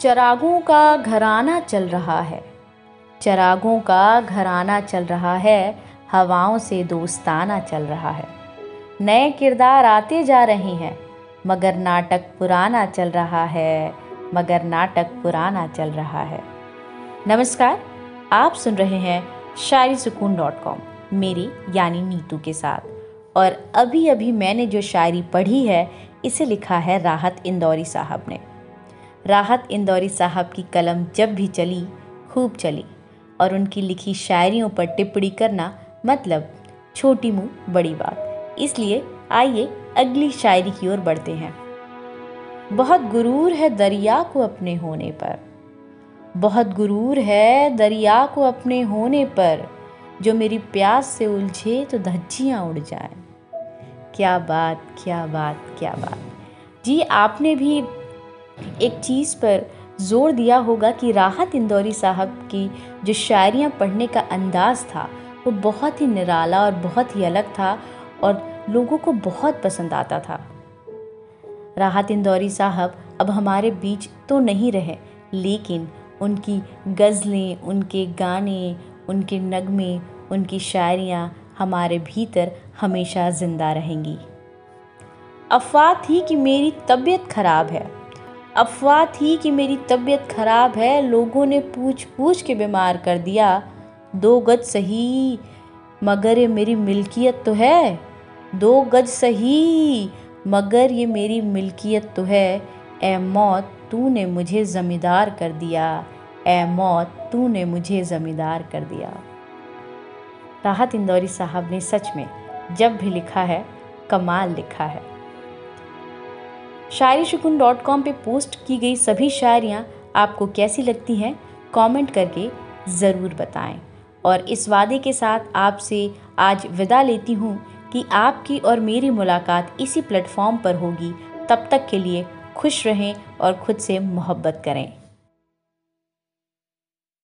चरागों का घराना चल रहा है। चरागों का घराना चल रहा है, हवाओं से दोस्ताना चल रहा है। नए किरदार आते जा रहे हैं, मगर नाटक पुराना चल रहा है, मगर नाटक पुराना चल रहा है। नमस्कार, आप सुन रहे हैं शायरी सुकून डॉट कॉम, मेरी यानी नीतू के साथ। और अभी अभी मैंने जो शायरी पढ़ी है, इसे लिखा है राहत इंदौरी साहब ने। राहत इंदौरी साहब की कलम जब भी चली, खूब चली। और उनकी लिखी शायरियों पर टिप्पणी करना मतलब छोटी मुँह, बड़ी बात। इसलिए आइए अगली शायरी की ओर बढ़ते हैं। बहुत गुरूर है दरिया को अपने होने पर। बहुत गुरूर है दरिया को अपने होने पर। जो मेरी प्यास से उलझे तो धज्जियाँ उड़ जाए। क्या बात क्या बात क्या बात। जी, आपने भी एक चीज़ पर ज़ोर दिया होगा कि राहत इंदौरी साहब की जो शायरियाँ पढ़ने का अंदाज़ था, वो बहुत ही निराला और बहुत ही अलग था और लोगों को बहुत पसंद आता था। राहत इंदौरी साहब अब हमारे बीच तो नहीं रहे, लेकिन उनकी गज़लें, उनके गाने, उनके नगमे, उनकी शायरियाँ हमारे भीतर हमेशा ज़िंदा रहेंगी। अफवाह थी कि मेरी तबीयत ख़राब है। अफवाह थी कि मेरी तबीयत ख़राब है, लोगों ने पूछ पूछ के बीमार कर दिया। दो गज सही, मगर ये मेरी मिल्कियत तो है। दो गज सही, मगर ये मेरी मिल्कियत तो है। ए मौत तूने मुझे ज़मींदार कर दिया। ए मौत तूने मुझे ज़मींदार कर दिया। राहत इंदौरी साहब ने सच में जब भी लिखा है, कमाल लिखा है। शायरी शिकुन डॉट कॉम पर पोस्ट की गई सभी शायरियाँ आपको कैसी लगती हैं, कमेंट करके ज़रूर बताएँ। और इस वादे के साथ आपसे आज विदा लेती हूँ कि आपकी और मेरी मुलाकात इसी प्लेटफॉर्म पर होगी। तब तक के लिए खुश रहें और खुद से मोहब्बत करें।